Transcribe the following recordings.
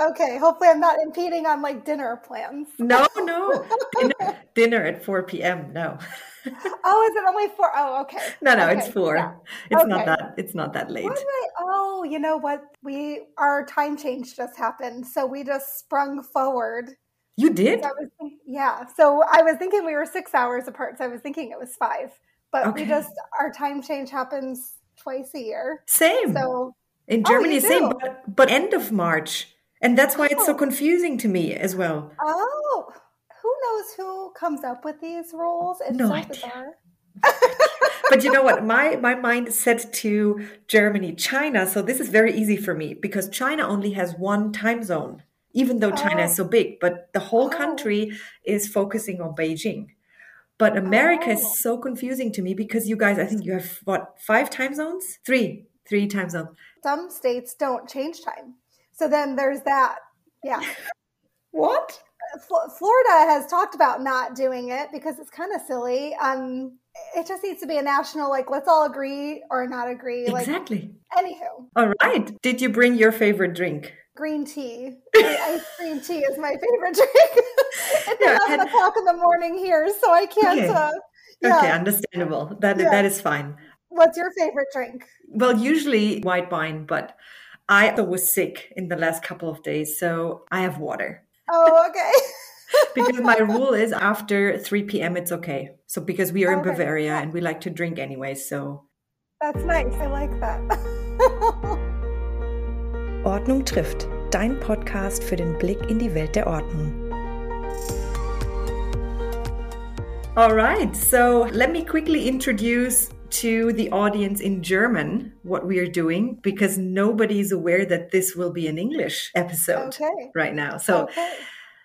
Okay, hopefully I'm not impeding on like dinner plans. No, no. dinner, dinner at 4 p.m. No. oh, is it only four? Oh, okay. No, no, okay. it's four. Yeah. It's okay. not that it's not that late. I, oh, you know what? We our time change just happened. So we just sprung forward. You did? So thinking, yeah. So I was thinking we were six hours apart. So I was thinking it was five. But okay. we just our time change happens twice a year. Same. So in oh, Germany, oh, same, but, but end of March. And that's why oh. it's so oh. confusing to me as well. Oh, who knows who comes up with these rules? It's no so idea. bizarre. but you know what? My my mind set to Germany, China. So this is very easy for me because China only has one time zone, even though China oh. is so big. But the whole oh. country is focusing on Beijing. But America is oh. so confusing to me because you guys, I think you have what five time zones? Three, three time zones. Some states don't change time. So then there's that. Yeah. what? Florida has talked about not doing it because it's kind of silly. Um, it just needs to be a national, like, let's all agree or not agree. Exactly. Like, anywho. All right. Did you bring your favorite drink? Green tea. Ice cream tea is my favorite drink. it's yeah, 11 and... o'clock in the morning here, so I can't. Okay, uh, yeah. okay understandable. That yeah. that is fine. What's your favorite drink? Well, usually white wine, but I was sick in the last couple of days, so I have water. Oh, okay. because my rule is after 3 p.m. it's okay. So because we are okay. in Bavaria and we like to drink anyway, so That's nice. I like that. Ordnung trifft, dein Podcast für den Blick in die Welt der Ordnung. All right, so let me quickly introduce to the audience in German what we are doing because nobody's aware that this will be an English episode okay. right now. So okay.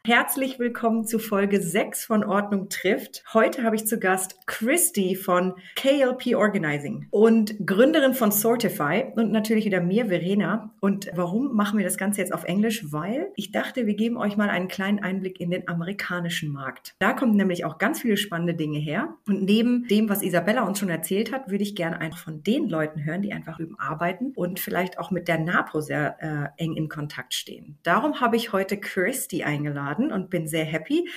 Herzlich willkommen zu Folge 6 von Ordnung trifft. Heute habe ich zu Gast Christy von KLP Organizing und Gründerin von Sortify und natürlich wieder mir, Verena. Und warum machen wir das Ganze jetzt auf Englisch? Weil ich dachte, wir geben euch mal einen kleinen Einblick in den amerikanischen Markt. Da kommen nämlich auch ganz viele spannende Dinge her. Und neben dem, was Isabella uns schon erzählt hat, würde ich gerne einfach von den Leuten hören, die einfach drüben arbeiten und vielleicht auch mit der NAPO sehr äh, eng in Kontakt stehen. Darum habe ich heute Christy eingeladen eingeladen und bin sehr happy.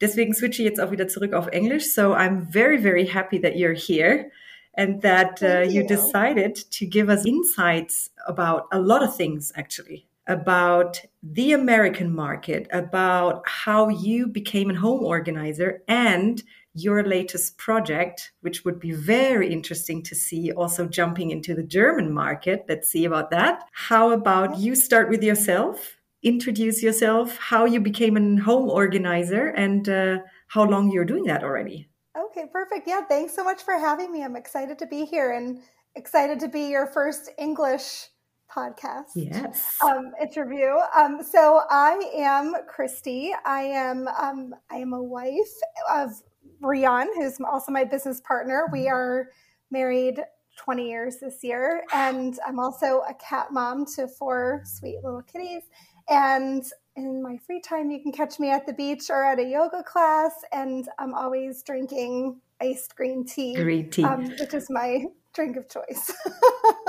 Deswegen switche ich jetzt auch wieder zurück auf Englisch. So I'm very, very happy that you're here and that uh, you. you decided to give us insights about a lot of things, actually about the American market, about how you became a home organizer and your latest project, which would be very interesting to see also jumping into the German market. Let's see about that. How about you start with yourself? Introduce yourself, how you became a home organizer, and uh, how long you're doing that already. Okay, perfect. Yeah, thanks so much for having me. I'm excited to be here and excited to be your first English podcast yes um, interview um, so i am kristy i am um, i am a wife of rian who's also my business partner we mm-hmm. are married 20 years this year and i'm also a cat mom to four sweet little kitties and in my free time, you can catch me at the beach or at a yoga class. And I'm always drinking iced green tea, green tea. Um, which is my drink of choice.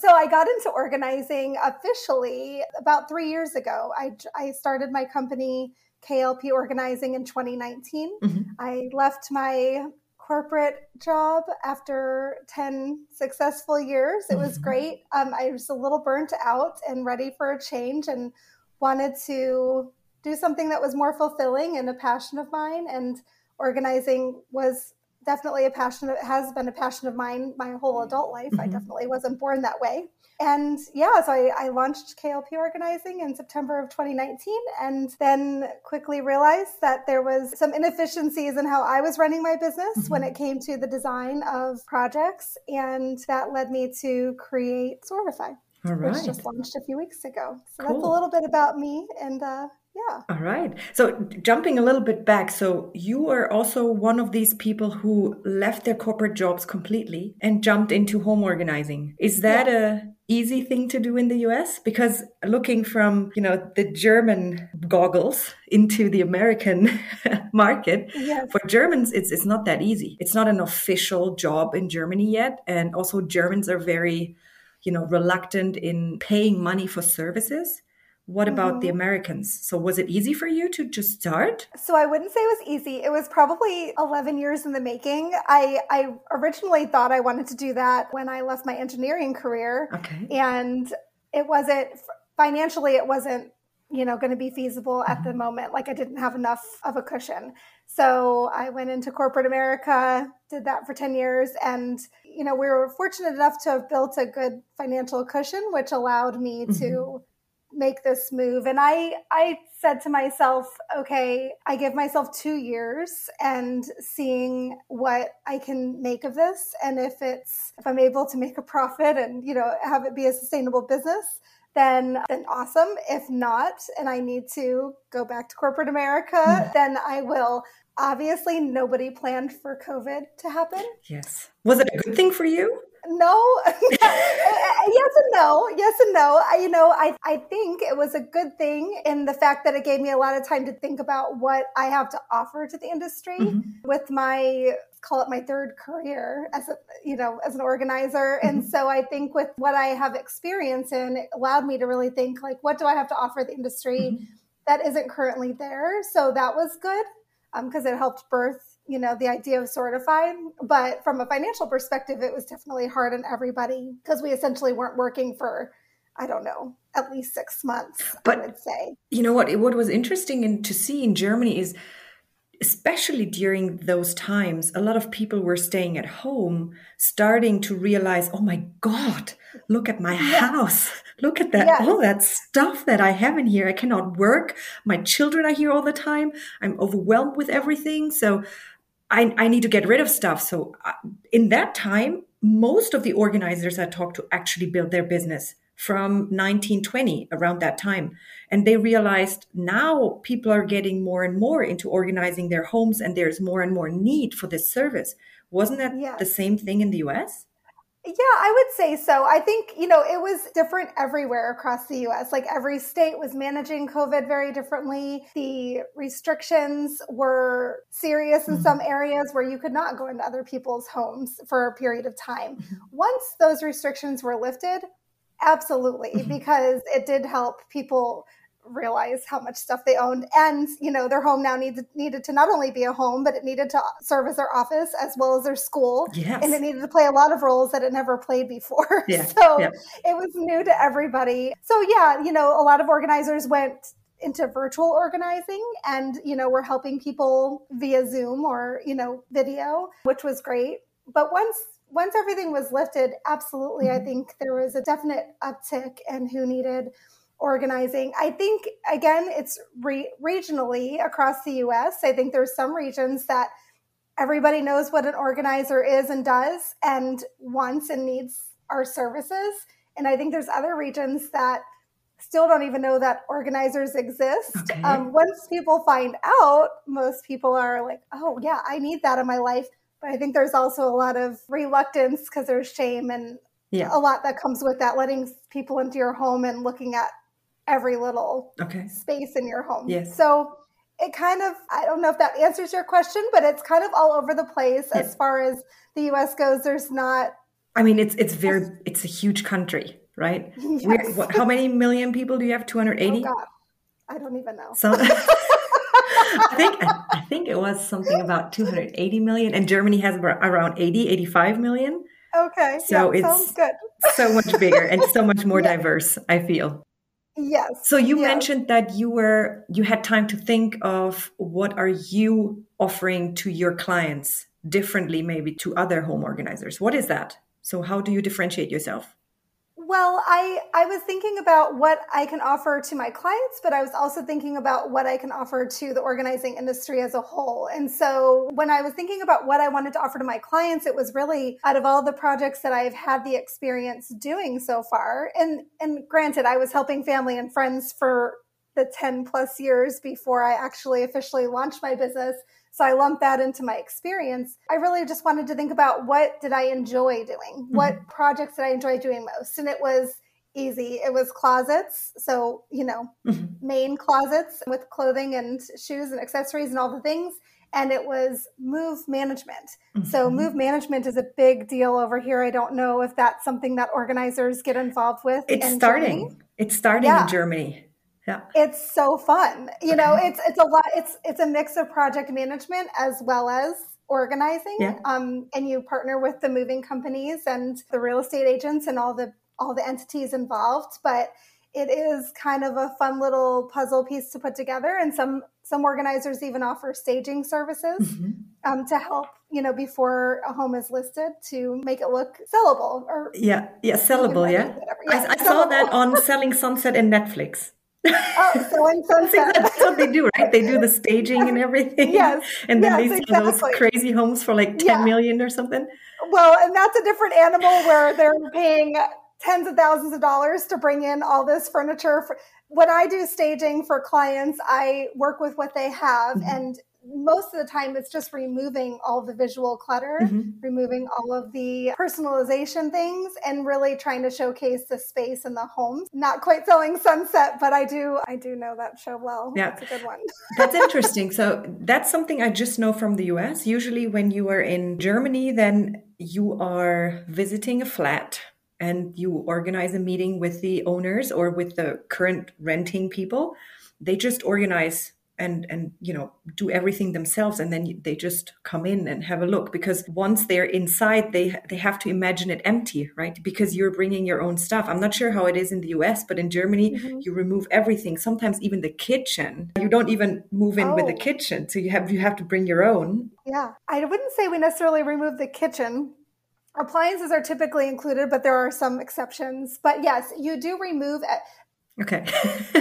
so I got into organizing officially about three years ago. I, I started my company, KLP Organizing, in 2019. Mm-hmm. I left my corporate job after 10 successful years. It was mm-hmm. great. Um, I was a little burnt out and ready for a change and wanted to do something that was more fulfilling and a passion of mine. And organizing was definitely a passion, it has been a passion of mine my whole adult life. Mm-hmm. I definitely wasn't born that way and yeah, so I, I, launched KLP Organizing in September of 2019 and then quickly realized that there was some inefficiencies in how I was running my business mm-hmm. when it came to the design of projects. And that led me to create Sortifi. All right. Which just launched a few weeks ago. So cool. that's a little bit about me and uh, yeah. All right. So jumping a little bit back, so you are also one of these people who left their corporate jobs completely and jumped into home organizing. Is that yes. a easy thing to do in the US? Because looking from, you know, the German goggles into the American market, yes. for Germans it's it's not that easy. It's not an official job in Germany yet and also Germans are very, you know, reluctant in paying money for services What about mm-hmm. the Americans? So, was it easy for you to just start? So, I wouldn't say it was easy. It was probably 11 years in the making. I, I originally thought I wanted to do that when I left my engineering career. Okay. And it wasn't financially, it wasn't you know going to be feasible at the mm-hmm. moment like i didn't have enough of a cushion so i went into corporate america did that for 10 years and you know we were fortunate enough to have built a good financial cushion which allowed me mm-hmm. to make this move. And i i said to myself okay i give myself 2 years and seeing what i can make of this. And if it's if i'm able to make a profit and you know have it be a sustainable business then then awesome. If not and i need to go back to corporate america mm. then i will. Obviously nobody planned for covid to happen. Yes. Was it a good thing for you no yes and no yes and no I, you know I, I think it was a good thing in the fact that it gave me a lot of time to think about what i have to offer to the industry mm-hmm. with my call it my third career as a you know as an organizer mm-hmm. and so i think with what i have experience in it allowed me to really think like what do i have to offer the industry mm-hmm. that isn't currently there so that was good because um, it helped birth you know, the idea of Sortified. But from a financial perspective, it was definitely hard on everybody because we essentially weren't working for, I don't know, at least six months, but, I would say. You know what? What was interesting in, to see in Germany is, especially during those times, a lot of people were staying at home, starting to realize, oh my God, look at my yes. house. Look at that, yes. all that stuff that I have in here. I cannot work. My children are here all the time. I'm overwhelmed with everything. So I, I need to get rid of stuff. So uh, in that time, most of the organizers I talked to actually built their business from 1920 around that time. And they realized now people are getting more and more into organizing their homes and there's more and more need for this service. Wasn't that yes. the same thing in the US? Yeah, I would say so. I think, you know, it was different everywhere across the US. Like every state was managing COVID very differently. The restrictions were serious in mm-hmm. some areas where you could not go into other people's homes for a period of time. Mm-hmm. Once those restrictions were lifted, absolutely, mm-hmm. because it did help people realize how much stuff they owned and you know their home now needed needed to not only be a home but it needed to serve as their office as well as their school yes. and it needed to play a lot of roles that it never played before yeah. so yeah. it was new to everybody so yeah you know a lot of organizers went into virtual organizing and you know we're helping people via zoom or you know video which was great but once once everything was lifted absolutely mm-hmm. i think there was a definite uptick in who needed organizing. I think, again, it's re- regionally across the US. I think there's some regions that everybody knows what an organizer is and does and wants and needs our services. And I think there's other regions that still don't even know that organizers exist. Okay. Um, once people find out, most people are like, oh, yeah, I need that in my life. I think there's also a lot of reluctance because there's shame and yeah. a lot that comes with that, letting people into your home and looking at every little okay. space in your home. Yes. So it kind of, I don't know if that answers your question, but it's kind of all over the place as far as the US goes. There's not. I mean, it's, it's very, it's a huge country, right? Yes. What, how many million people do you have? 280? Oh God. I don't even know. So, I think I think it was something about 280 million, and Germany has around 80, 85 million. Okay. So yeah, it's so much bigger and so much more yeah. diverse, I feel. Yes. So you yes. mentioned that you were you had time to think of what are you offering to your clients differently maybe to other home organizers. What is that? So how do you differentiate yourself? Well, I, I was thinking about what I can offer to my clients, but I was also thinking about what I can offer to the organizing industry as a whole. And so when I was thinking about what I wanted to offer to my clients, it was really out of all the projects that I've had the experience doing so far. And, and granted, I was helping family and friends for the 10 plus years before I actually officially launched my business. So I lumped that into my experience. I really just wanted to think about what did I enjoy doing? Mm-hmm. What projects did I enjoy doing most? And it was easy. It was closets. So, you know, mm-hmm. main closets with clothing and shoes and accessories and all the things. And it was move management. Mm-hmm. So, move management is a big deal over here. I don't know if that's something that organizers get involved with. It's starting. Germany. It's starting yeah. in Germany. Yeah. It's so fun. You okay. know, it's it's a lot it's it's a mix of project management as well as organizing. Yeah. Um, and you partner with the moving companies and the real estate agents and all the all the entities involved. But it is kind of a fun little puzzle piece to put together and some some organizers even offer staging services mm-hmm. um, to help you know before a home is listed to make it look sellable or yeah yeah sellable yeah, yeah I, I sellable. saw that on selling sunset in netflix oh, selling sunset. That's what they do, right? They do the staging and everything. Yes. And then yes, they sell exactly. those crazy homes for like ten yeah. million or something. Well, and that's a different animal where they're paying tens of thousands of dollars to bring in all this furniture. For, when I do staging for clients, I work with what they have mm-hmm. and most of the time it's just removing all the visual clutter, mm-hmm. removing all of the personalization things and really trying to showcase the space in the home. Not quite selling sunset, but I do I do know that show well. Yeah. That's a good one. that's interesting. So that's something I just know from the US. Usually when you are in Germany, then you are visiting a flat and you organize a meeting with the owners or with the current renting people they just organize and and you know do everything themselves and then they just come in and have a look because once they're inside they they have to imagine it empty right because you're bringing your own stuff i'm not sure how it is in the us but in germany mm-hmm. you remove everything sometimes even the kitchen you don't even move in oh. with the oh. kitchen so you have you have to bring your own yeah i wouldn't say we necessarily remove the kitchen Appliances are typically included, but there are some exceptions. But yes, you do remove. Okay.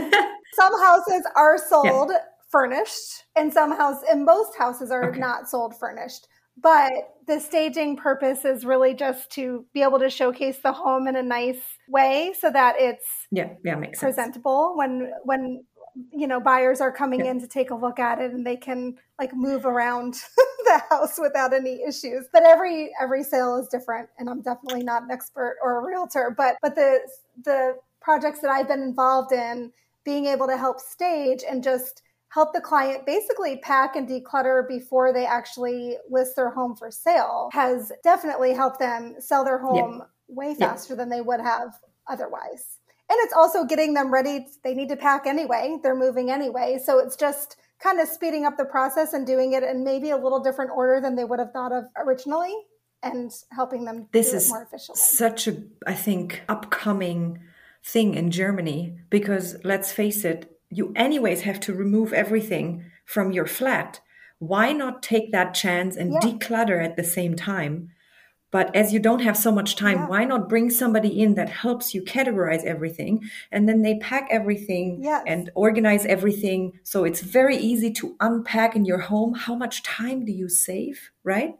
some houses are sold yeah. Furnished, and some house and most houses are okay. not sold furnished. But the staging purpose is really just to be able to showcase the home in a nice way, so that it's yeah yeah makes presentable sense. when when you know buyers are coming yeah. in to take a look at it and they can like move around the house without any issues but every every sale is different and i'm definitely not an expert or a realtor but but the the projects that i've been involved in being able to help stage and just help the client basically pack and declutter before they actually list their home for sale has definitely helped them sell their home way faster than they would have otherwise and it's also getting them ready. They need to pack anyway. They're moving anyway. So it's just kind of speeding up the process and doing it in maybe a little different order than they would have thought of originally and helping them this is more efficiently. Such a, I think, upcoming thing in Germany because let's face it, you anyways have to remove everything from your flat. Why not take that chance and yeah. declutter at the same time? But as you don't have so much time, yeah. why not bring somebody in that helps you categorize everything? And then they pack everything yes. and organize everything. So it's very easy to unpack in your home. How much time do you save, right?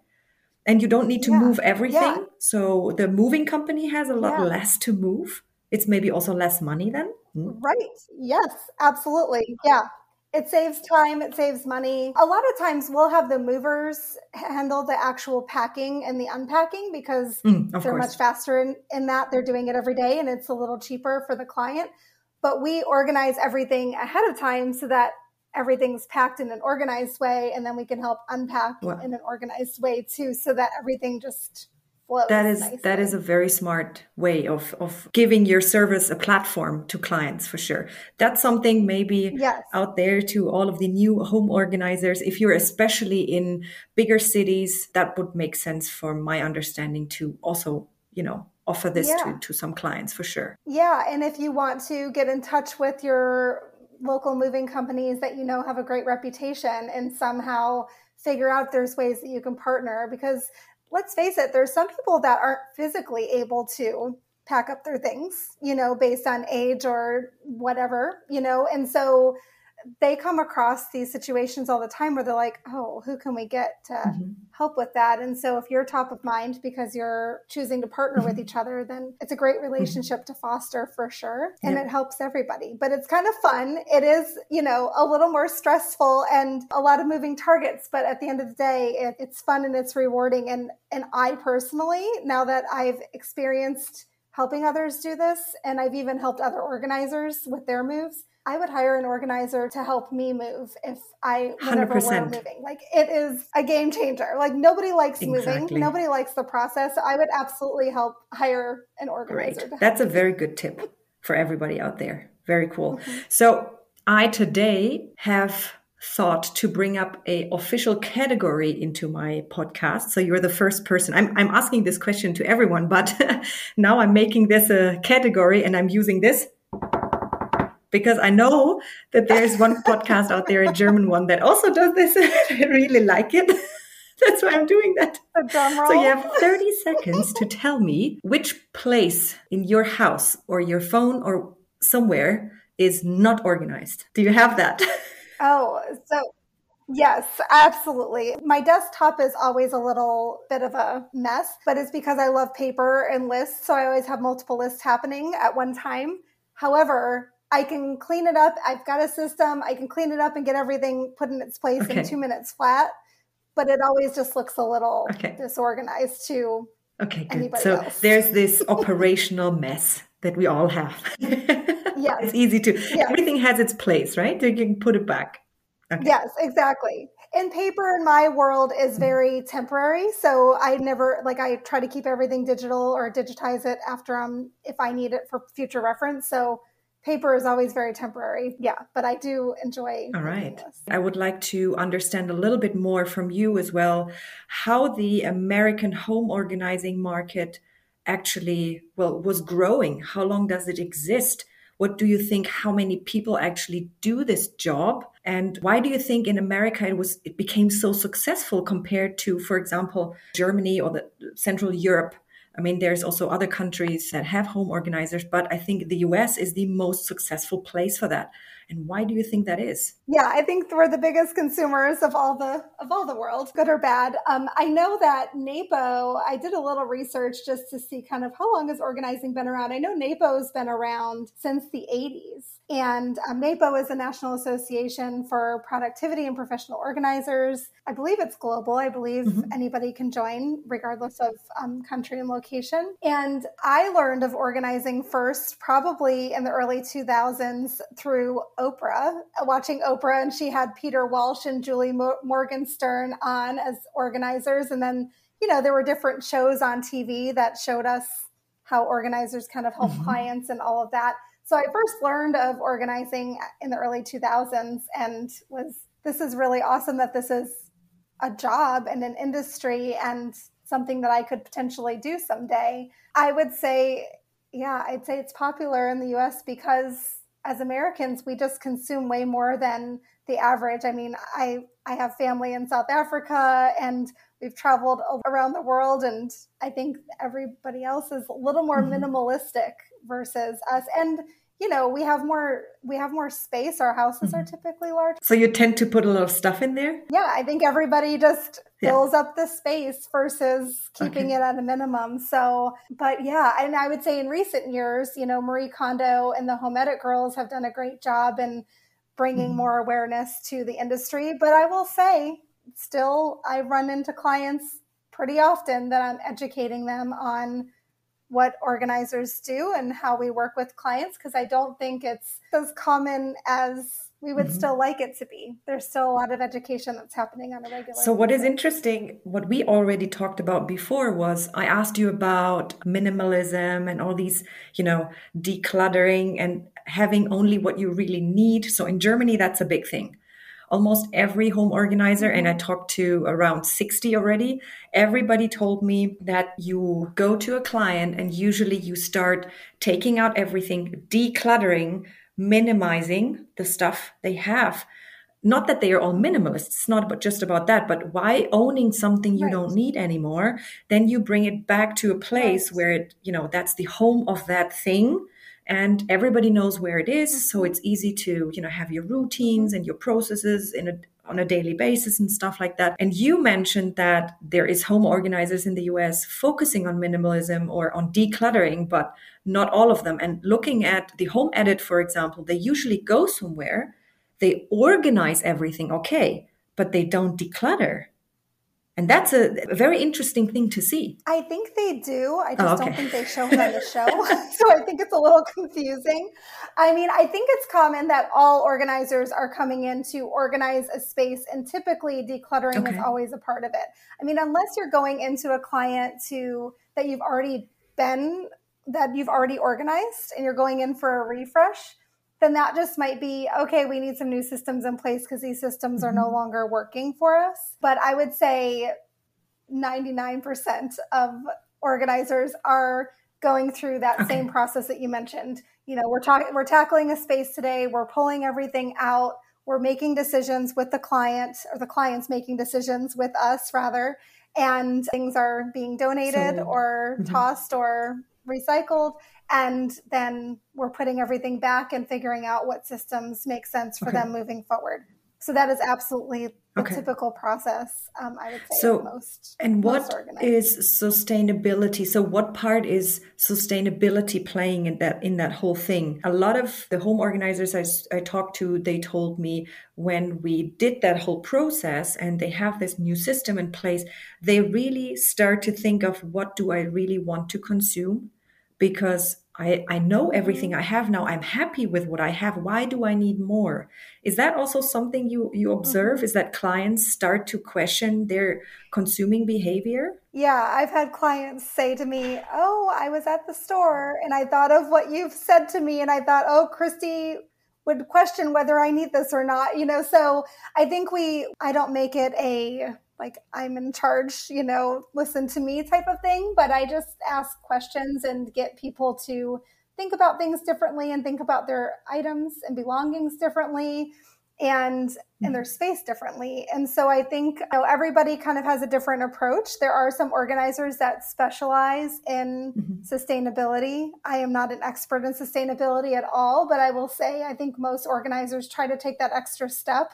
And you don't need to yeah. move everything. So the moving company has a lot less to move. It's maybe also less money then. Hmm? Right. Yes, absolutely. Yeah it saves time, it saves money. A lot of times we'll have the movers handle the actual packing and the unpacking because mm, they're course. much faster in, in that. They're doing it every day and it's a little cheaper for the client. But we organize everything ahead of time so that everything's packed in an organized way and then we can help unpack wow. in an organized way too so that everything just flows. That is nicely. that is a very smart way of of giving your service a platform to clients for sure. That's something maybe yes. out there to all of the new home organizers. If you're especially in bigger cities, that would make sense for my understanding to also, you know, offer this yeah. to, to some clients for sure. Yeah. And if you want to get in touch with your local moving companies that you know have a great reputation and somehow figure out there's ways that you can partner because let's face it, there's some people that aren't physically able to pack up their things, you know, based on age or whatever, you know, and so they come across these situations all the time where they're like, oh, who can we get to mm-hmm. help with that? And so if you're top of mind because you're choosing to partner mm-hmm. with each other, then it's a great mm-hmm. relationship mm-hmm. to foster for sure. And it helps everybody. But it's kind of fun. It is, you know, a little more stressful and a lot of moving targets. But at the end of the day, it, it's fun and it's rewarding. And and I personally, now that I've experienced helping others do this, and I've even helped other organizers with their moves I would hire an organizer to help me move if I whenever 100%. we're moving. Like it is a game changer. Like nobody likes exactly. moving. Nobody likes the process. I would absolutely help hire an organizer. Great. That's a very good tip for everybody out there. Very cool. Mm-hmm. So I today have thought to bring up a official category into my podcast. So you're the first person. I'm, I'm asking this question to everyone, but now I'm making this a category and I'm using this because I know that there's one podcast out there, a German one, that also does this. I really like it. That's why I'm doing that. So you have 30 seconds to tell me which place in your house or your phone or somewhere is not organized. Do you have that? Oh, so Yes, absolutely. My desktop is always a little bit of a mess, but it's because I love paper and lists. So I always have multiple lists happening at one time. However, I can clean it up. I've got a system. I can clean it up and get everything put in its place okay. in two minutes flat. But it always just looks a little okay. disorganized to okay, good. So else. there's this operational mess that we all have. yeah. It's easy to, yes. everything has its place, right? You can put it back. Okay. Yes, exactly. And paper in my world is mm-hmm. very temporary. So I never, like, I try to keep everything digital or digitize it after I'm, if I need it for future reference. So paper is always very temporary. Yeah, but I do enjoy. All right. This. I would like to understand a little bit more from you as well how the American home organizing market actually well was growing. How long does it exist? What do you think how many people actually do this job? And why do you think in America it was it became so successful compared to for example Germany or the Central Europe I mean, there's also other countries that have home organizers, but I think the US is the most successful place for that. And why do you think that is? Yeah, I think we're the biggest consumers of all the of all the world, good or bad. Um, I know that NAPO. I did a little research just to see kind of how long has organizing been around. I know NAPO's been around since the 80s. And um, NAPO is a national association for productivity and professional organizers. I believe it's global. I believe mm-hmm. anybody can join, regardless of um, country and location. And I learned of organizing first, probably in the early 2000s, through Oprah, watching Oprah, and she had Peter Walsh and Julie Morgenstern on as organizers. And then, you know, there were different shows on TV that showed us how organizers kind of help mm-hmm. clients and all of that. So I first learned of organizing in the early 2000s and was this is really awesome that this is a job and an industry and something that I could potentially do someday. I would say yeah, I'd say it's popular in the US because as Americans we just consume way more than the average. I mean, I I have family in South Africa and we've traveled around the world and I think everybody else is a little more mm-hmm. minimalistic versus us and you know we have more we have more space our houses mm-hmm. are typically large so you tend to put a lot of stuff in there yeah i think everybody just fills yeah. up the space versus keeping okay. it at a minimum so but yeah and i would say in recent years you know marie kondo and the home edit girls have done a great job in bringing mm-hmm. more awareness to the industry but i will say still i run into clients pretty often that i'm educating them on what organizers do and how we work with clients because I don't think it's as common as we would mm-hmm. still like it to be. There's still a lot of education that's happening on a regular. So what is interesting, what we already talked about before was I asked you about minimalism and all these, you know, decluttering and having only what you really need. So in Germany that's a big thing almost every home organizer, and I mm-hmm. talked to around 60 already, everybody told me that you go to a client and usually you start taking out everything, decluttering, minimizing the stuff they have. Not that they are all minimalists, it's not about, just about that, but why owning something you right. don't need anymore? Then you bring it back to a place right. where it, you know, that's the home of that thing and everybody knows where it is so it's easy to you know have your routines and your processes in a on a daily basis and stuff like that. And you mentioned that there is home organizers in the US focusing on minimalism or on decluttering, but not all of them. And looking at the home edit, for example, they usually go somewhere, they organize everything okay, but they don't declutter. And that's a, a, very interesting thing to see. I think they do. I oh, just oh, okay. don't think they show it on the show. so I think it's a little confusing. I mean, I think it's common that all organizers are coming in to organize a space, and typically decluttering okay. is always a part of it. I mean, unless you're going into a client to that you've already been that you've already organized and you're going in for a refresh, then that just might be okay, we need some new systems in place because these systems mm-hmm. are no mm-hmm. longer working for us. But I would say 99% of organizers are going through that okay. same process that you mentioned. You know, we're talking we're tackling a space today, we're pulling everything out, we're making decisions with the client or the client's making decisions with us rather and things are being donated so, or mm-hmm. tossed or recycled and then we're putting everything back and figuring out what systems make sense for okay. them moving forward. So that is absolutely the okay. typical process um, i would say so most and what is sustainability? So what part is sustainability playing in that in that whole thing? A lot of the home organizers I, I talked to they told me when we did that whole process and they have this new system in place they really start to think of what do i really want to consume because I, I know everything I have now. I'm happy with what I have. Why do I need more? Is that also something you, you observe? Mm-hmm. Is that clients start to question their consuming behavior? Yeah, I've had clients say to me, Oh, I was at the store and I thought of what you've said to me. And I thought, Oh, Kristy would question whether I need this or not. You know, so I think we, I don't make it a like I'm in charge, you know, listen to me type of thing. But I just ask questions and get people to think about things differently and think about their items and belongings differently and in their space differently. And so I think you know, everybody kind of has a different approach. There are some organizers that specialize in mm-hmm. sustainability. I am not an expert in sustainability at all, but I will say I think most organizers try to take that extra step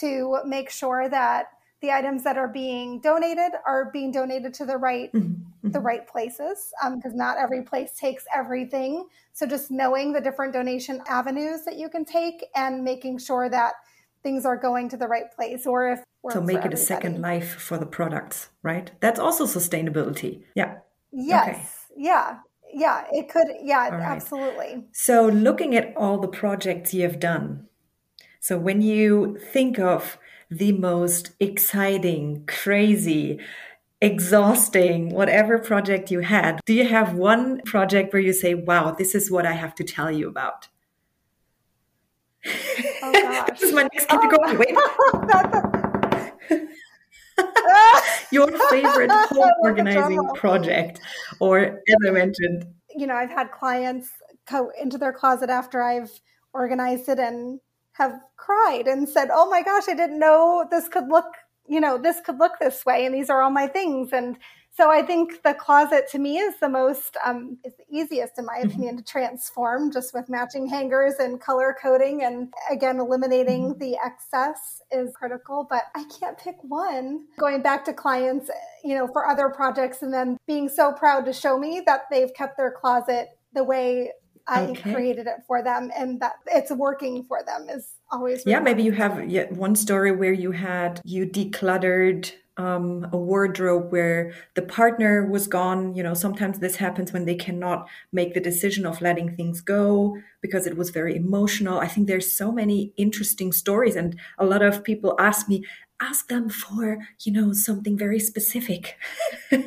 to make sure that the items that are being donated are being donated to the right mm-hmm. mm-hmm. the right places because um, not every place takes everything. So just knowing the different donation avenues that you can take and making sure that things are going to the right place or if so make it a second life for the products right? That's also sustainability. Yeah. Yes. Okay. yeah. Yeah. It could yeah right. absolutely. So looking at all the projects you have done so when you think of the most exciting, crazy, exhausting, whatever project you had, do you have one project where you say, wow, this is what I have to tell you about? Oh gosh. this is my next oh. category. Oh. Wait. Your favorite home organizing project, or as I mentioned. You know, I've had clients go into their closet after I've organized it and have cried and said, "Oh my gosh, I didn't know this could look, you know, this could look this way, and these are all my things." And so I think the closet to me is the most, um, is the easiest in my mm-hmm. opinion to transform, just with matching hangers and color coding, and again eliminating mm-hmm. the excess is critical. But I can't pick one. Going back to clients, you know, for other projects, and then being so proud to show me that they've kept their closet the way I okay. created it for them and that it's working for them is always yeah maybe you have one story where you had you decluttered um, a wardrobe where the partner was gone. You know sometimes this happens when they cannot make the decision of letting things go because it was very emotional. I think there's so many interesting stories and a lot of people ask me ask them for you know something very specific.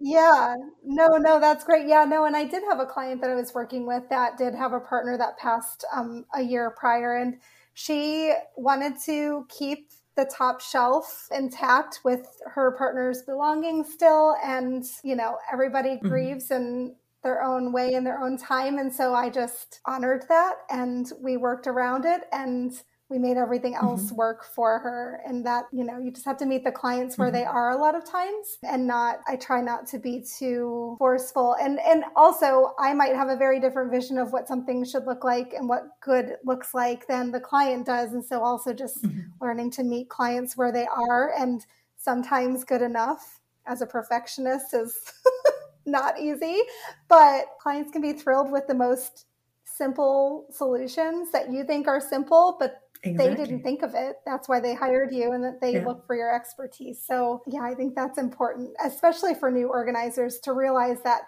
Yeah. No no that's great. Yeah no and i did have a client that i was working with that did have a partner that passed um, a year prior and she wanted to keep the top shelf intact with her partner's belongings still and you know everybody mm-hmm. grieves in their own way in their own time and so i just honored that and we worked around it and we made everything else mm-hmm. work for her and that you know you just have to meet the clients where mm-hmm. they are a lot of times and not i try not to be too forceful and and also i might have a very different vision of what something should look like and what good looks like than the client does and so also just mm-hmm. learning to meet clients where they are and sometimes good enough as a perfectionist is not easy but clients can be thrilled with the most simple solutions that you think are simple but Exactly. They didn't think of it. That's why they hired you and that they yeah. look for your expertise. So, yeah, I think that's important, especially for new organizers to realize that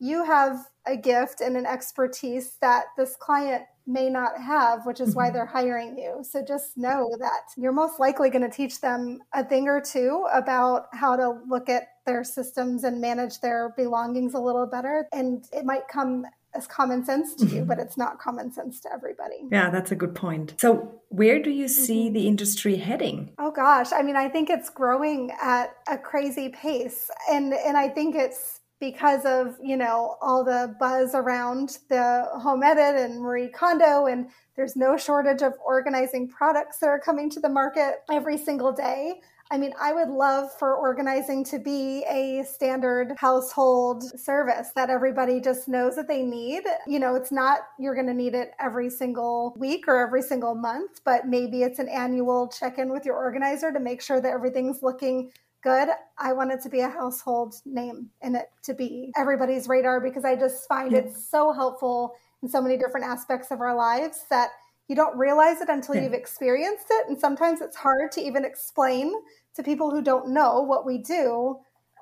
you have a gift and an expertise that this client may not have, which is mm-hmm. why they're hiring you. So just know that you're most likely going to teach them a thing or two about how to look at their systems and manage their belongings a little better. And it might come as common sense to mm-hmm. you, but it's not common sense to everybody. Yeah, that's a good point. So, where do you see mm-hmm. the industry heading? Oh gosh, I mean, I think it's growing at a crazy pace, and and I think it's because of you know all the buzz around the home edit and Marie Kondo and there's no shortage of organizing products that are coming to the market every single day. I mean, I would love for organizing to be a standard household service that everybody just knows that they need. You know, it's not you're going to need it every single week or every single month, but maybe it's an annual check in with your organizer to make sure that everything's looking good. I want it to be a household name and it to be everybody's radar because I just find yeah. it so helpful in so many different aspects of our lives that you don't realize it until yeah. you've experienced it. And sometimes it's hard to even explain to people who don't know what we do.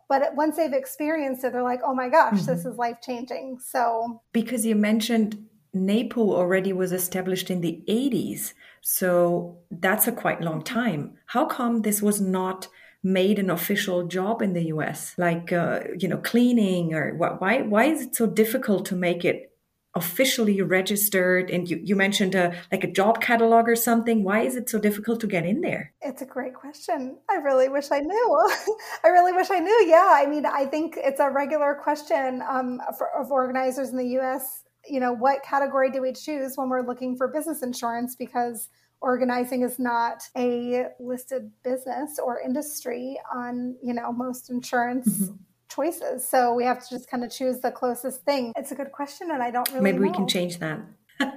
But once they've experienced it, they're like, oh my gosh, mm-hmm. this is life changing. So, because you mentioned NAPO already was established in the 80s. So that's a quite long time. How come this was not made an official job in the US, like uh, you know cleaning or what, why why is it so difficult to make it officially registered? And you, you mentioned a like a job catalog or something. Why is it so difficult to get in there? It's a great question. I really wish i knew. I really wish i knew. Yeah i mean i think it's a regular question um, for, of organizers in the us you know what category do we choose when we're looking for business insurance? Because organizing is not a listed business or industry on you know most insurance mm-hmm. choices. So we have to just kind of choose the closest thing. It's a good question and i don't really maybe know. we can change that.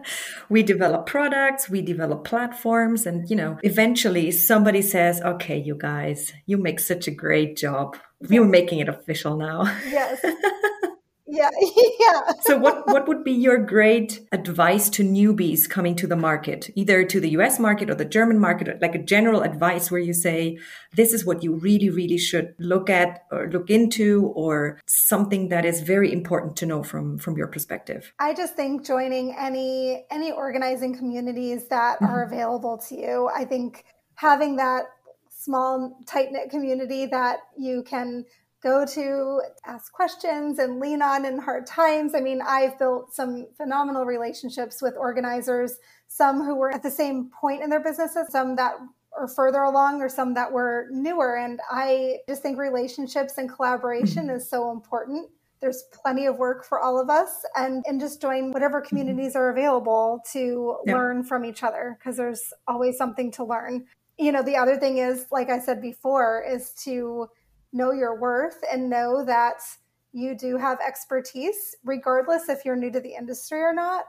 We develop products we develop platforms and you know eventually somebody says okay you guys you make such a great job. We're making it official now. Yes yeah yeah. So what what would be your great advice to newbies coming to the market either to the us market or the german market like a general advice where you say this is what you really really should look at or look into or something that is very important to know from from your perspective? I just think joining any any organizing communities that mm-hmm. are available to you. I think having that small tight knit community that you can go to ask questions and lean on in hard times. I mean, I've built some phenomenal relationships with organizers, some who were at the same point in their businesses, some that are further along or some that were newer. And I just think relationships and collaboration is so important. There's plenty of work for all of us and, and just join whatever communities are available to yeah. learn from each other because there's always something to learn. You know, the other thing is, like I said before, is to know your worth and know that you do have expertise, regardless if you're new to the industry or not.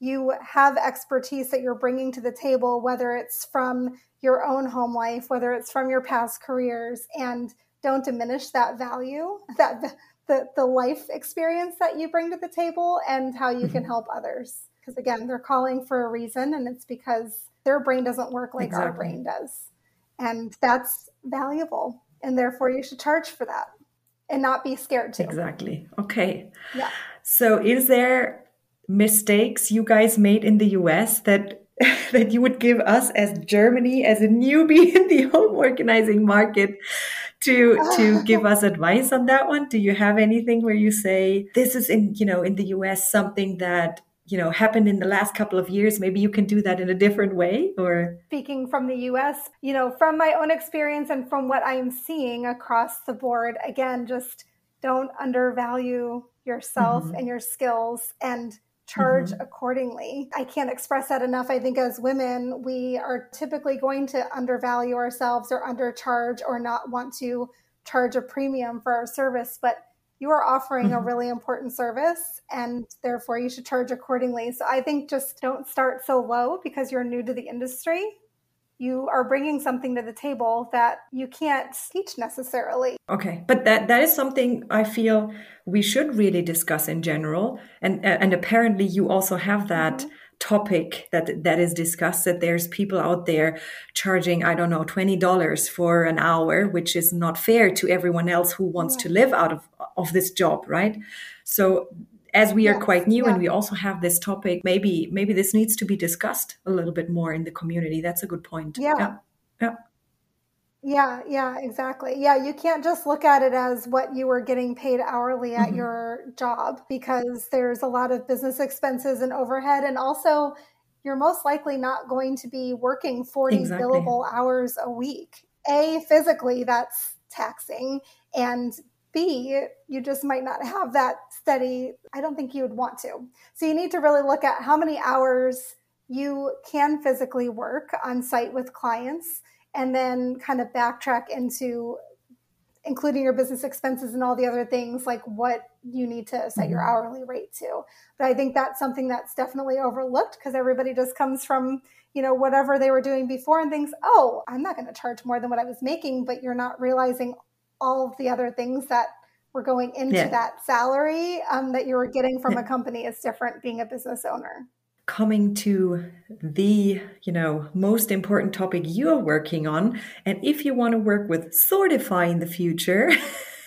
You have expertise that you're bringing to the table, whether it's from your own home life, whether it's from your past careers, and don't diminish that value, that the, the life experience that you bring to the table and how you can mm-hmm. help others. Because again, they're calling for a reason, and it's because their brain doesn't work like exactly. our brain does. And that's valuable and therefore you should charge for that and not be scared to. Exactly. Okay. Yeah. So is there mistakes you guys made in the US that that you would give us as Germany as a newbie in the home organizing market to to give us advice on that one? Do you have anything where you say this is in you know in the US something that you know happened in the last couple of years maybe you can do that in a different way or speaking from the US you know from my own experience and from what I'm seeing across the board again just don't undervalue yourself mm-hmm. and your skills and charge mm-hmm. accordingly. I can't express that enough. I think as women, we are typically going to undervalue ourselves or undercharge or not want to charge a premium for our service, but you are offering mm-hmm. a really important service and therefore you should charge accordingly. So I think just don't start so low because you're new to the industry. You are bringing something to the table that you can't teach necessarily. Okay, but that that is something I feel we should really discuss in general, and and apparently you also have that mm-hmm topic that that is discussed that there's people out there charging i don't know $20 for an hour which is not fair to everyone else who wants yeah. to live out of of this job right so as we are quite new yeah. and we also have this topic maybe maybe this needs to be discussed a little bit more in the community that's a good point yeah, yeah. yeah. Yeah, yeah, exactly. Yeah, you can't just look at it as what you were getting paid hourly at mm-hmm. your job because there's a lot of business expenses and overhead. And also, you're most likely not going to be working 40 exactly. billable hours a week. A, physically, that's taxing. And B, you just might not have that steady. I don't think you would want to. So you need to really look at how many hours you can physically work on site with clients and then kind of backtrack into including your business expenses and all the other things like what you need to set your mm-hmm. hourly rate to but i think that's something that's definitely overlooked because everybody just comes from you know whatever they were doing before and thinks oh i'm not going to charge more than what i was making but you're not realizing all of the other things that were going into yeah. that salary um, that you were getting from yeah. a company is different being a business owner coming to the you know most important topic you're working on and if you want to work with sortifi in the future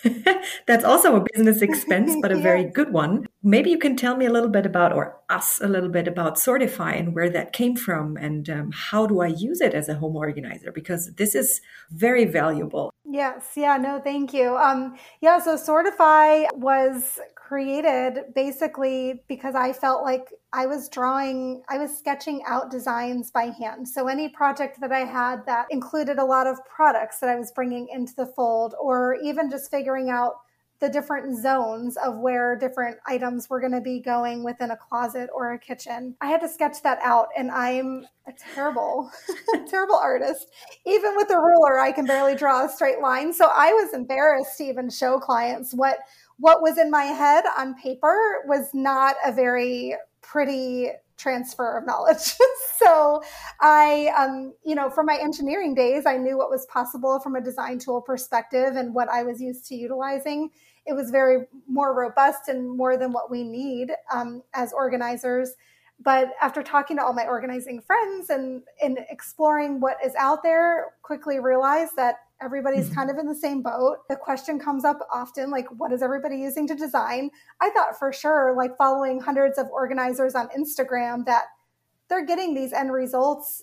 That's also a business expense, but a yeah. very good one. Maybe you can tell me a little bit about, or us a little bit about Sortifi and where that came from and um, how do I use it as a home organizer? Because this is very valuable. Yes. Yeah. No, thank you. Um, yeah. So Sortifi was created basically because I felt like I was drawing, I was sketching out designs by hand. So any project that I had that included a lot of products that I was bringing into the fold, or even just figuring out the different zones of where different items were going to be going within a closet or a kitchen. I had to sketch that out, and I'm a terrible, terrible artist. Even with a ruler, I can barely draw a straight line. So I was embarrassed to even show clients what what was in my head on paper was not a very pretty transfer of knowledge. so I, um, you know, from my engineering days, I knew what was possible from a design tool perspective and what I was used to utilizing. It was very more robust and more than what we need um, as organizers. But after talking to all my organizing friends and, and exploring what is out there, quickly realized that Everybody's mm-hmm. kind of in the same boat. The question comes up often like, what is everybody using to design? I thought for sure, like following hundreds of organizers on Instagram, that they're getting these end results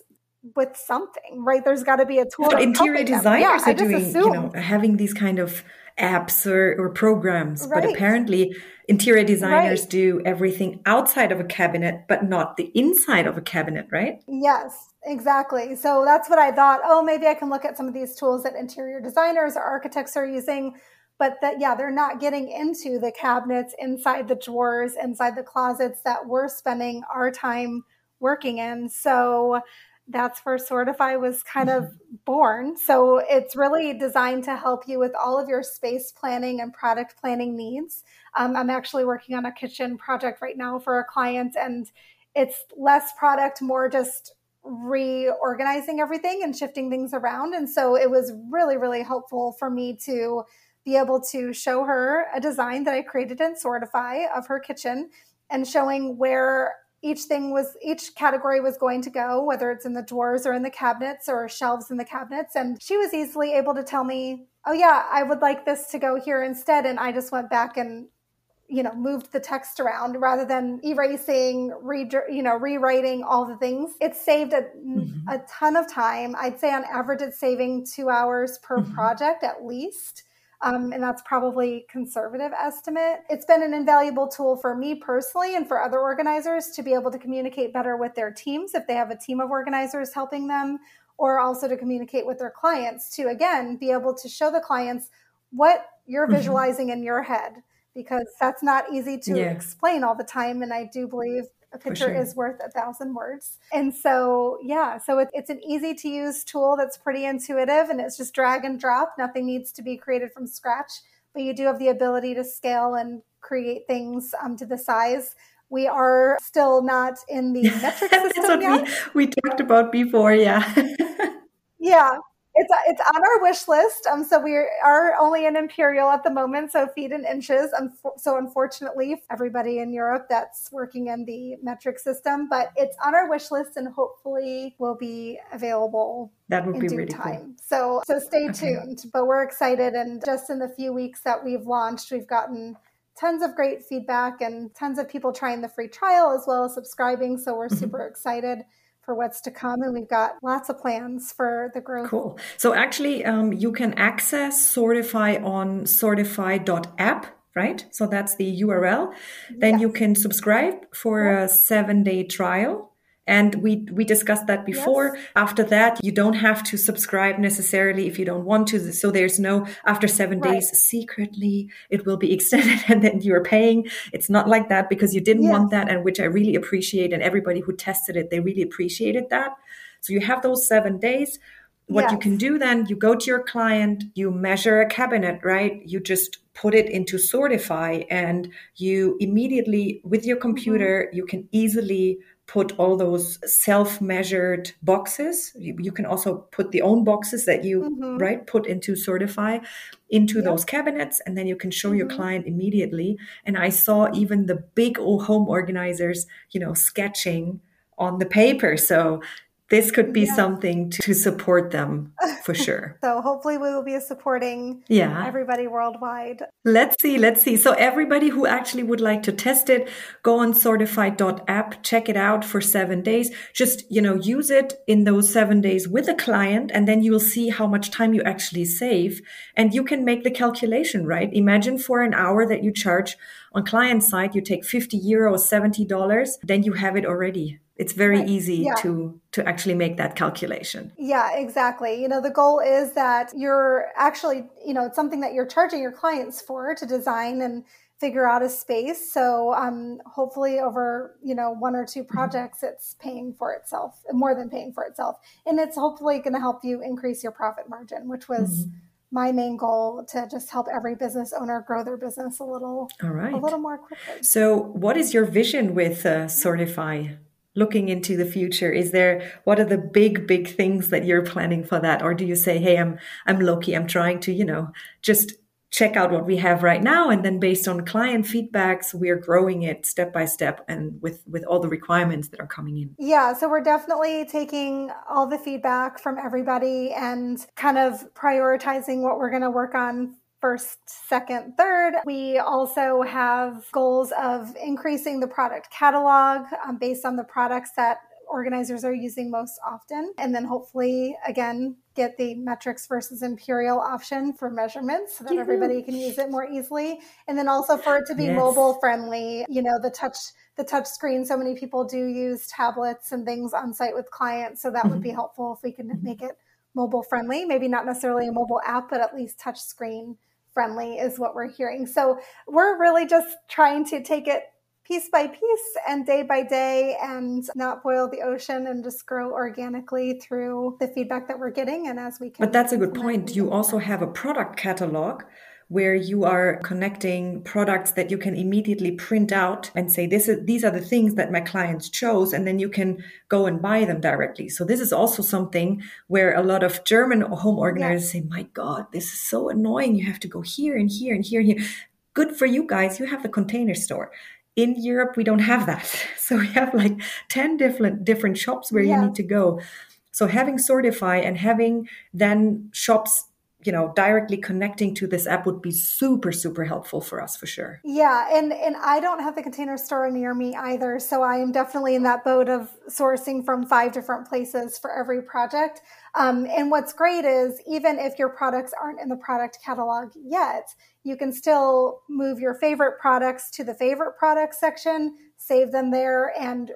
with something, right? There's got to be a tool. But interior designers yeah, are doing, assumed. you know, having these kind of apps or, or programs, right. but apparently interior designers right. do everything outside of a cabinet, but not the inside of a cabinet, right? Yes. Exactly. So that's what I thought. Oh, maybe I can look at some of these tools that interior designers or architects are using. But that, yeah, they're not getting into the cabinets, inside the drawers, inside the closets that we're spending our time working in. So that's where Sortifi was kind of mm-hmm. born. So it's really designed to help you with all of your space planning and product planning needs. Um, I'm actually working on a kitchen project right now for a client, and it's less product, more just reorganizing everything and shifting things around. And so it was really, really helpful for me to be able to show her a design that I created in Sortifi of her kitchen and showing where each thing was each category was going to go whether it's in the drawers or in the cabinets or shelves in the cabinets. And she was easily able to tell me oh yeah i would like this to go here instead. And i just went back and you know moved the text around rather than erasing re- you know rewriting all the things. It saved a, mm-hmm. a ton of time. I'd say on average it's saving two hours per mm-hmm. project at least um, and that's probably conservative estimate it's been an invaluable tool for me personally and for other organizers to be able to communicate better with their teams if they have a team of organizers helping them or also to communicate with their clients to again be able to show the clients what you're mm-hmm. visualizing in your head because that's not easy to yeah. explain all the time. And I do believe a picture sure. is worth a thousand words. And so, yeah, so it, it's an easy to use tool that's pretty intuitive and it's just drag and drop. Nothing needs to be created from scratch, but you do have the ability to scale and create things um, to the size. We are still not in the metric system That's what yet. We, we talked about before, yeah. yeah, it's it's on our wish list. Um, so we are only in imperial at the moment, so feet and inches. Um, so unfortunately, everybody in Europe that's working in the metric system, but it's on our wish list, and hopefully will be available. That would be really time. Cool. So so stay okay. tuned. But we're excited, and just in the few weeks that we've launched, we've gotten tons of great feedback and tons of people trying the free trial as well as subscribing. So we're mm-hmm. super excited for what's to come. And we've got lots of plans for the growth. Cool. So actually, um, you can access Sortifi on sortifi.app right? So that's the URL. Then yes. you can subscribe for a seven day trial. And we we discussed that before. Yes. After that, you don't have to subscribe necessarily if you don't want to. So there's no after seven right. days secretly it will be extended and then you're paying. It's not like that because you didn't yes. want that, and which I really appreciate. And everybody who tested it, they really appreciated that. So you have those seven days. What yes. you can do then, you go to your client, you measure a cabinet, right? You just put it into Sortifi and you immediately, with your computer, mm-hmm. you can easily put all those self-measured boxes you, you, can also put the own boxes that you mm-hmm. right put into Sortifi into yep. those cabinets and then you can show mm-hmm. your client immediately and i saw even the big home organizers you know sketching on the paper so this could be yeah. something to support them for sure. so hopefully we will be supporting yeah. everybody worldwide. Let's see, let's see. So everybody who actually would like to test it, go on sortifi.app, check it out for 7 days. Just, you know, use it in those 7 days with a client and then you will see how much time you actually save and you can make the calculation, right? Imagine for an hour that you charge on client side, you take 50 euros, $70, then you have it already it's very right. easy yeah. to to actually make that calculation yeah exactly you know the goal is that you're actually you know it's something that you're charging your clients for to design and figure out a space so um, hopefully over you know one or two mm-hmm. projects mm-hmm. it's paying for itself more than paying for itself and it's hopefully going to help you increase your profit margin which was mm-hmm my main goal to just help every business owner grow their business a little all right a little more quickly so what is your vision with uh, sortifi looking into the future? Is there what are the big big things that you're planning for that? Or do you say hey i'm i'm lucky i'm trying to you know just check out what we have right now and then based on client feedbacks we're growing it step by step and with with all the requirements that are coming in yeah so we're definitely taking all the feedback from everybody and kind of prioritizing what we're going to work on first, second, third. We also have goals of increasing the product catalog um, based on the products that organizers are using most often. And then hopefully, again, get the metrics versus imperial option for measurements so that everybody can use it more easily. And then also for it to be yes. mobile friendly, you know, the touch the touch screen. So many people do use tablets and things on site with clients. So that mm-hmm. would be helpful if we can make it mobile friendly. Maybe not necessarily a mobile app, but at least touch screen friendly is what we're hearing. So we're really just trying to take it piece by piece and day by day and not boil the ocean and just grow organically through the feedback that we're getting and as we can. But that's a good point. You also have a product catalog where you are connecting products that you can immediately print out and say this is these are the things that my clients chose and then you can go and buy them directly so this is also something where a lot of german home organizers say my god this is so annoying you have to go here and here and here and here good for you guys you have the container store in Europe, we don't have that. So we have like 10 different different shops where yeah. you need to go. So having Sortifi and having then shops you know directly connecting to this app would be super super helpful for us for sure. Yeah and and i don't have the container store near me either so i am definitely in that boat of sourcing from five different places for every project. Um, and what's great is even if your products aren't in the product catalog yet you can still move your favorite products to the favorite products section save them there and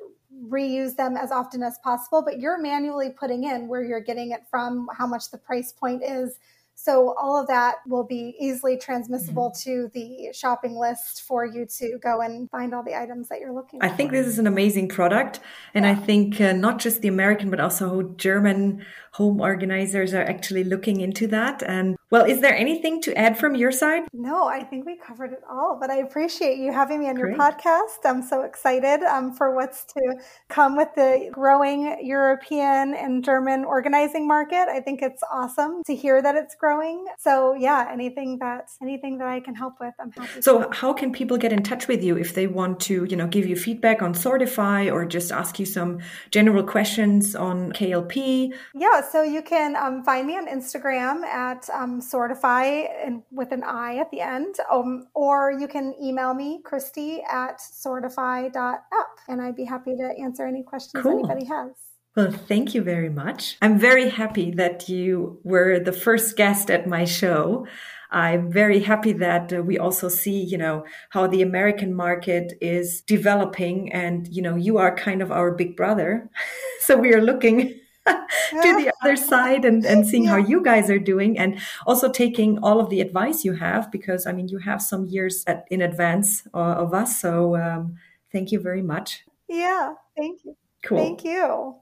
reuse them as often as possible but you're manually putting in where you're getting it from how much the price point is so all of that will be easily transmissible mm-hmm. to the shopping list for you to go and find all the items that you're looking for. I for. think this is an amazing product. And yeah. I think uh, not just the American, but also German home organizers are actually looking into that. And well, is there anything to add from your side? No, I think we covered it all, but I appreciate you having me on Great. your podcast. I'm so excited um, for what's to come with the growing European and German organizing market. I think it's awesome to hear that it's growing. So yeah, anything that anything that I can help with, I'm happy. So how can people get in touch with you if they want to, you know, give you feedback on Sortifi or just ask you some general questions on KLP? Yeah, so you can um, find me on Instagram at um, Sortifi and with an I at the end. Um, or you can email me, Kristy at sortifi.app, and I'd be happy to answer any questions cool. anybody has. Well, thank you very much. I'm very happy that you were the first guest at my show. I'm very happy that uh, we also see, you know, how the American market is developing and, you know, you are kind of our big brother. so we are looking to the other side and, and seeing yeah. how you guys are doing and also taking all of the advice you have because I mean you have some years at, in advance uh, of us so um, thank you very much yeah thank you cool thank you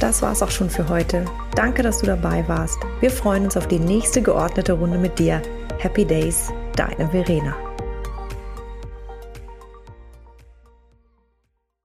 Das war's auch schon für heute. Danke, dass du dabei warst. Wir freuen uns auf die nächste geordnete Runde mit dir. Happy Days, deine Verena.